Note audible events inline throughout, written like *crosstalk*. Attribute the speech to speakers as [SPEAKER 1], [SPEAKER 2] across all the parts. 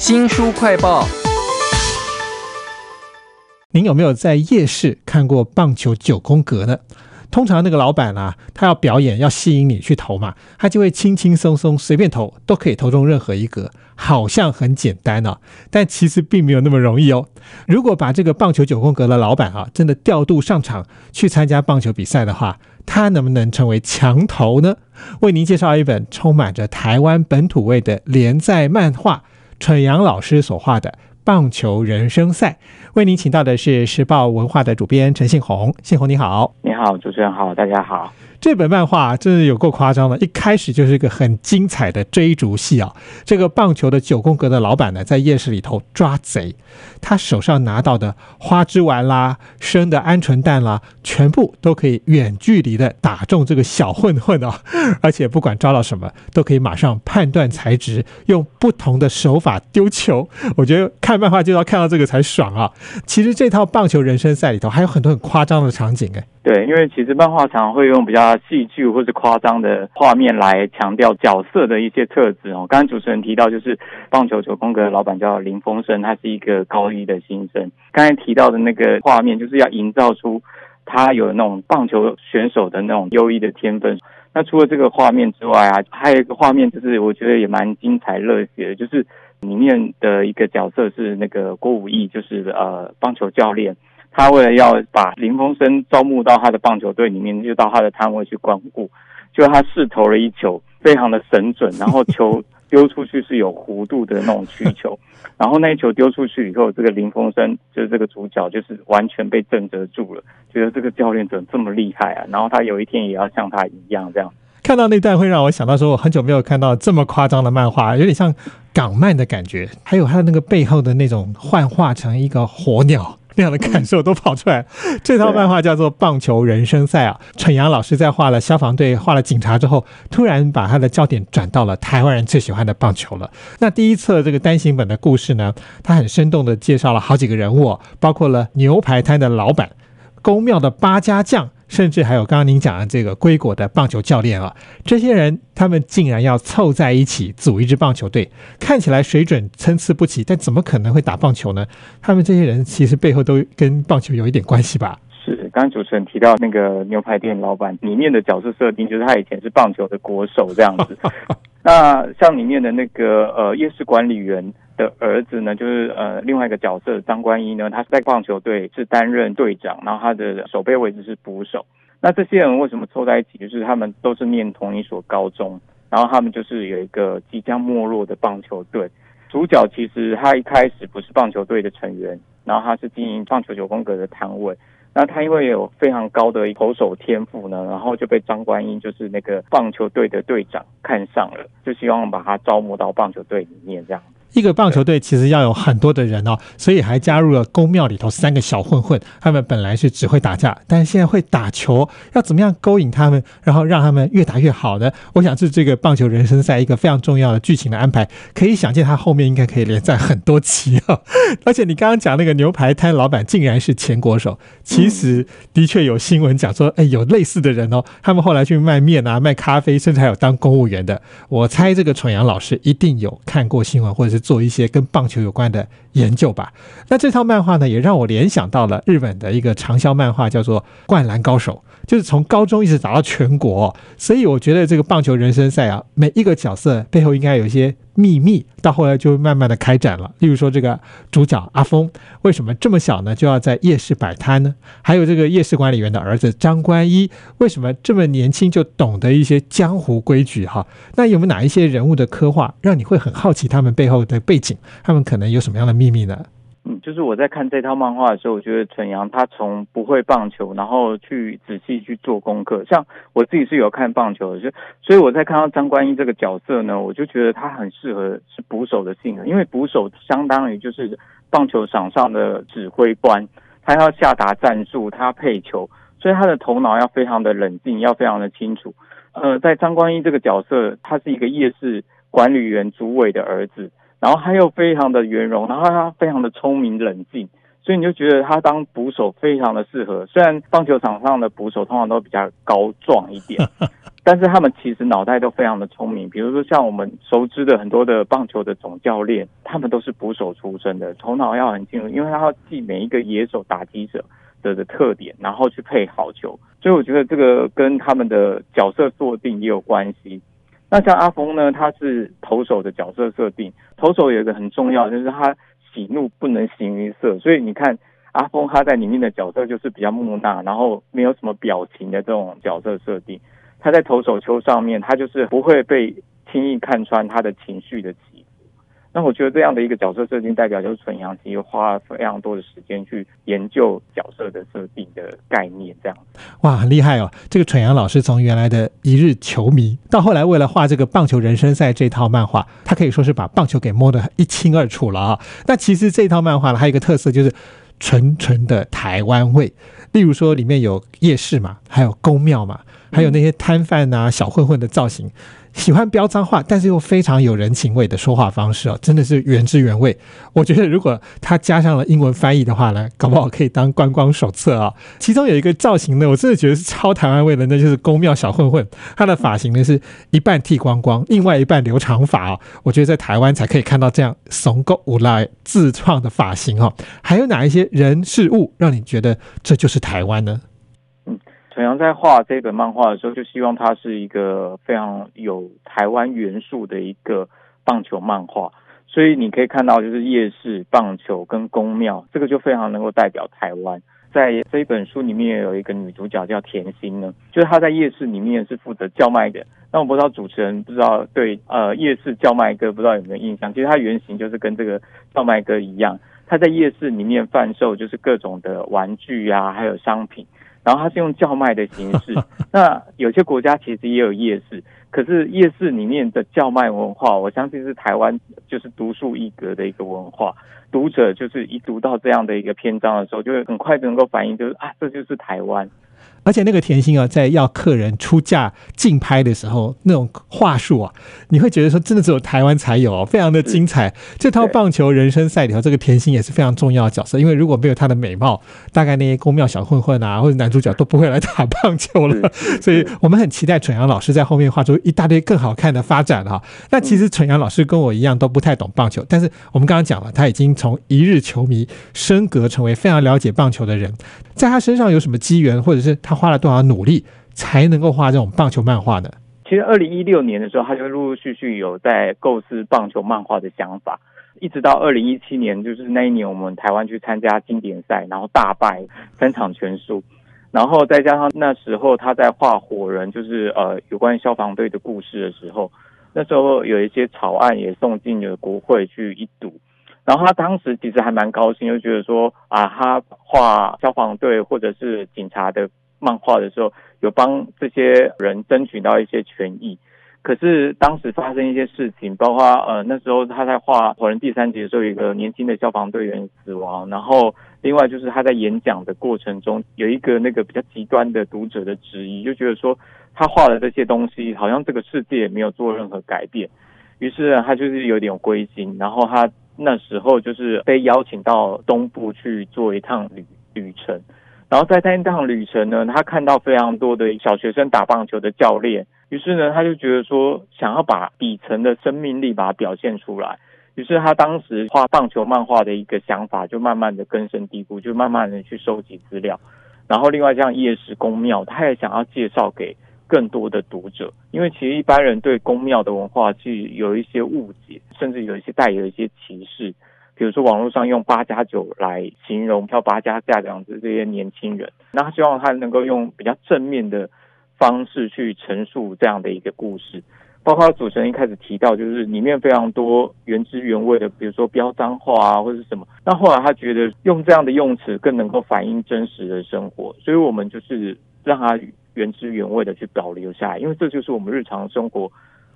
[SPEAKER 1] 新书快报。
[SPEAKER 2] 您有没有在夜市看过棒球九宫格呢？通常那个老板啊，他要表演，要吸引你去投嘛，他就会轻轻松松随便投，都可以投中任何一格，好像很简单哦，但其实并没有那么容易哦。如果把这个棒球九宫格的老板啊，真的调度上场去参加棒球比赛的话，他能不能成为强投呢？为您介绍一本充满着台湾本土味的连载漫画，蠢阳老师所画的。棒球人生赛，为您请到的是时报文化的主编陈信宏，信宏你好，
[SPEAKER 3] 你好，主持人好，大家好。
[SPEAKER 2] 这本漫画真是有够夸张的，一开始就是一个很精彩的追逐戏啊！这个棒球的九宫格的老板呢，在夜市里头抓贼，他手上拿到的花枝丸啦、生的鹌鹑蛋啦，全部都可以远距离的打中这个小混混啊！而且不管抓到什么，都可以马上判断材质，用不同的手法丢球。我觉得看漫画就要看到这个才爽啊！其实这套棒球人生赛里头还有很多很夸张的场景哎。
[SPEAKER 3] 对，因为其实漫画常会用比较戏剧或是夸张的画面来强调角色的一些特质哦。刚刚主持人提到，就是棒球九宫格的老板叫林峰生，他是一个高一的新生。刚才提到的那个画面，就是要营造出他有那种棒球选手的那种优异的天分。那除了这个画面之外啊，还有一个画面，就是我觉得也蛮精彩热血的，就是里面的一个角色是那个郭武义，就是呃棒球教练。他为了要把林峰生招募到他的棒球队里面，就到他的摊位去光顾。就他试投了一球，非常的神准，然后球 *laughs* 丢出去是有弧度的那种曲球。然后那一球丢出去以后，这个林峰生就是这个主角，就是完全被震慑住了，觉得这个教练怎么这么厉害啊？然后他有一天也要像他一样这样。
[SPEAKER 2] 看到那段会让我想到说，我很久没有看到这么夸张的漫画，有点像港漫的感觉。还有他那个背后的那种幻化成一个火鸟。那样的感受都跑出来。这套漫画叫做《棒球人生赛》啊，陈阳老师在画了消防队、画了警察之后，突然把他的焦点转到了台湾人最喜欢的棒球了。那第一册这个单行本的故事呢，他很生动的介绍了好几个人物，包括了牛排摊的老板、宫庙的八家将。甚至还有刚刚您讲的这个归国的棒球教练啊，这些人他们竟然要凑在一起组一支棒球队，看起来水准参差不齐，但怎么可能会打棒球呢？他们这些人其实背后都跟棒球有一点关系吧？
[SPEAKER 3] 是，刚刚主持人提到那个牛排店老板里面的角色设定，就是他以前是棒球的国手这样子。*laughs* 那像里面的那个呃夜市管理员。的儿子呢，就是呃另外一个角色张冠一呢，他是在棒球队是担任队长，然后他的守备位置是捕手。那这些人为什么凑在一起？就是他们都是念同一所高中，然后他们就是有一个即将没落的棒球队。主角其实他一开始不是棒球队的成员，然后他是经营棒球九宫格的摊位。那他因为有非常高的投手天赋呢，然后就被张观音就是那个棒球队的队长看上了，就希望把他招募到棒球队里面这样。
[SPEAKER 2] 一个棒球队其实要有很多的人哦，所以还加入了宫庙里头三个小混混。他们本来是只会打架，但现在会打球，要怎么样勾引他们，然后让他们越打越好呢？我想是这个棒球人生赛一个非常重要的剧情的安排。可以想见，他后面应该可以连载很多期啊！*laughs* 而且你刚刚讲那个牛排摊老板竟然是前国手，其实的确有新闻讲说，哎，有类似的人哦，他们后来去卖面啊、卖咖啡，甚至还有当公务员的。我猜这个蠢阳老师一定有看过新闻，或者是。做一些跟棒球有关的研究吧。那这套漫画呢，也让我联想到了日本的一个畅销漫画，叫做《灌篮高手》。就是从高中一直打到全国，所以我觉得这个棒球人生赛啊，每一个角色背后应该有一些秘密，到后来就慢慢的开展了。例如说这个主角阿峰为什么这么小呢，就要在夜市摆摊呢？还有这个夜市管理员的儿子张关一为什么这么年轻就懂得一些江湖规矩？哈，那有没有哪一些人物的刻画让你会很好奇他们背后的背景？他们可能有什么样的秘密呢？
[SPEAKER 3] 嗯，就是我在看这套漫画的时候，我觉得纯阳他从不会棒球，然后去仔细去做功课。像我自己是有看棒球的，就所以我在看到张观音这个角色呢，我就觉得他很适合是捕手的性格，因为捕手相当于就是棒球场上的指挥官，他要下达战术，他配球，所以他的头脑要非常的冷静，要非常的清楚。呃，在张观音这个角色，他是一个夜市管理员主委的儿子。然后他又非常的圆融，然后他非常的聪明冷静，所以你就觉得他当捕手非常的适合。虽然棒球场上的捕手通常都比较高壮一点，*laughs* 但是他们其实脑袋都非常的聪明，比如说像我们熟知的很多的棒球的总教练，他们都是捕手出身的，头脑要很清楚，因为他要记每一个野手打击者的的特点，然后去配好球。所以我觉得这个跟他们的角色设定也有关系。那像阿峰呢，他是投手的角色设定，投手有一个很重要，就是他喜怒不能形于色，所以你看阿峰他在里面的角色就是比较木讷，然后没有什么表情的这种角色设定。他在投手球上面，他就是不会被轻易看穿他的情绪的。那我觉得这样的一个角色设定，代表就是纯阳其实花了非常多的时间去研究角色的设定的概念，这样。
[SPEAKER 2] 哇，很厉害哦！这个纯阳老师从原来的一日球迷，到后来为了画这个棒球人生赛这套漫画，他可以说是把棒球给摸得一清二楚了啊。那其实这套漫画呢，还有一个特色就是纯纯的台湾味，例如说里面有夜市嘛，还有宫庙嘛。还有那些摊贩啊、小混混的造型，喜欢飙脏话，但是又非常有人情味的说话方式哦，真的是原汁原味。我觉得如果他加上了英文翻译的话呢，搞不好可以当观光手册啊。*laughs* 其中有一个造型呢，我真的觉得是超台湾味的，那就是宫庙小混混，他的发型呢是一半剃光光，另外一半留长发哦。我觉得在台湾才可以看到这样怂够无赖自创的发型哦。还有哪一些人事物让你觉得这就是台湾呢？
[SPEAKER 3] 陈阳在画这本漫画的时候，就希望它是一个非常有台湾元素的一个棒球漫画。所以你可以看到，就是夜市、棒球跟宫庙，这个就非常能够代表台湾。在这一本书里面有一个女主角叫甜心呢，就是她在夜市里面是负责叫卖的。那我不知道主持人不知道对呃夜市叫卖哥不知道有没有印象？其实它原型就是跟这个叫卖哥一样，他在夜市里面贩售就是各种的玩具啊，还有商品。然后它是用叫卖的形式，*laughs* 那有些国家其实也有夜市，可是夜市里面的叫卖文化，我相信是台湾就是独树一格的一个文化。读者就是一读到这样的一个篇章的时候，就会很快就能够反应，就是啊，这就是台湾。
[SPEAKER 2] 而且那个甜心啊，在要客人出价竞拍的时候，那种话术啊，你会觉得说真的只有台湾才有，哦非常的精彩。这套棒球人生赛里头，这个甜心也是非常重要的角色，因为如果没有她的美貌，大概那些宫庙小混混啊，或者男主角都不会来打棒球了。*laughs* 所以我们很期待蠢阳老师在后面画出一大堆更好看的发展哈。那其实蠢阳老师跟我一样都不太懂棒球，但是我们刚刚讲了，他已经从一日球迷升格成为非常了解棒球的人，在他身上有什么机缘，或者是？他花了多少努力才能够画这种棒球漫画呢？
[SPEAKER 3] 其实二零一六年的时候，他就陆陆续续有在构思棒球漫画的想法，一直到二零一七年，就是那一年我们台湾去参加经典赛，然后大败三场全输，然后再加上那时候他在画火人，就是呃有关消防队的故事的时候，那时候有一些草案也送进了国会去一读。然后他当时其实还蛮高兴，就觉得说啊，他画消防队或者是警察的。漫画的时候，有帮这些人争取到一些权益，可是当时发生一些事情，包括呃那时候他在画《火人》第三集的时候，有一个年轻的消防队员死亡，然后另外就是他在演讲的过程中，有一个那个比较极端的读者的质疑，就觉得说他画的这些东西，好像这个世界也没有做任何改变，于是他就是有点灰心，然后他那时候就是被邀请到东部去做一趟旅旅程。然后在那趟旅程呢，他看到非常多的小学生打棒球的教练，于是呢，他就觉得说，想要把底层的生命力把它表现出来。于是他当时画棒球漫画的一个想法，就慢慢的根深蒂固，就慢慢的去收集资料。然后另外像夜市公庙，他也想要介绍给更多的读者，因为其实一般人对公庙的文化是有一些误解，甚至有一些带有一些歧视。比如说，网络上用八加九来形容跳八加架这样子这些年轻人，那他希望他能够用比较正面的方式去陈述这样的一个故事。包括主持人一开始提到，就是里面非常多原汁原味的，比如说标脏话啊，或者什么。那后来他觉得用这样的用词更能够反映真实的生活，所以我们就是让他原汁原味的去保留下来，因为这就是我们日常生活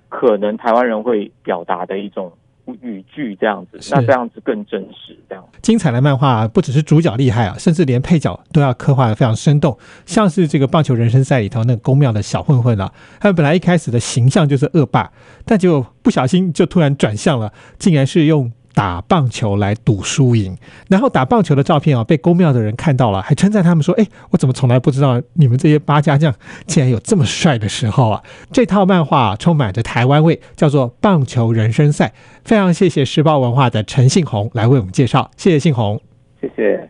[SPEAKER 3] 可能台湾人会表达的一种。语句这样子，那这样子更真实。这样
[SPEAKER 2] 精彩的漫画不只是主角厉害啊，甚至连配角都要刻画的非常生动。像是这个棒球人生赛里头那个宫庙的小混混啊，他本来一开始的形象就是恶霸，但结果不小心就突然转向了，竟然是用打棒球来赌输赢，然后打棒球的照片啊被公庙的人看到了，还称赞他们说：“哎，我怎么从来不知道你们这些八家将竟然有这么帅的时候啊！”这套漫画充满着台湾味，叫做《棒球人生赛》。非常谢谢时报文化的陈信宏来为我们介绍，谢谢信宏，
[SPEAKER 3] 谢谢。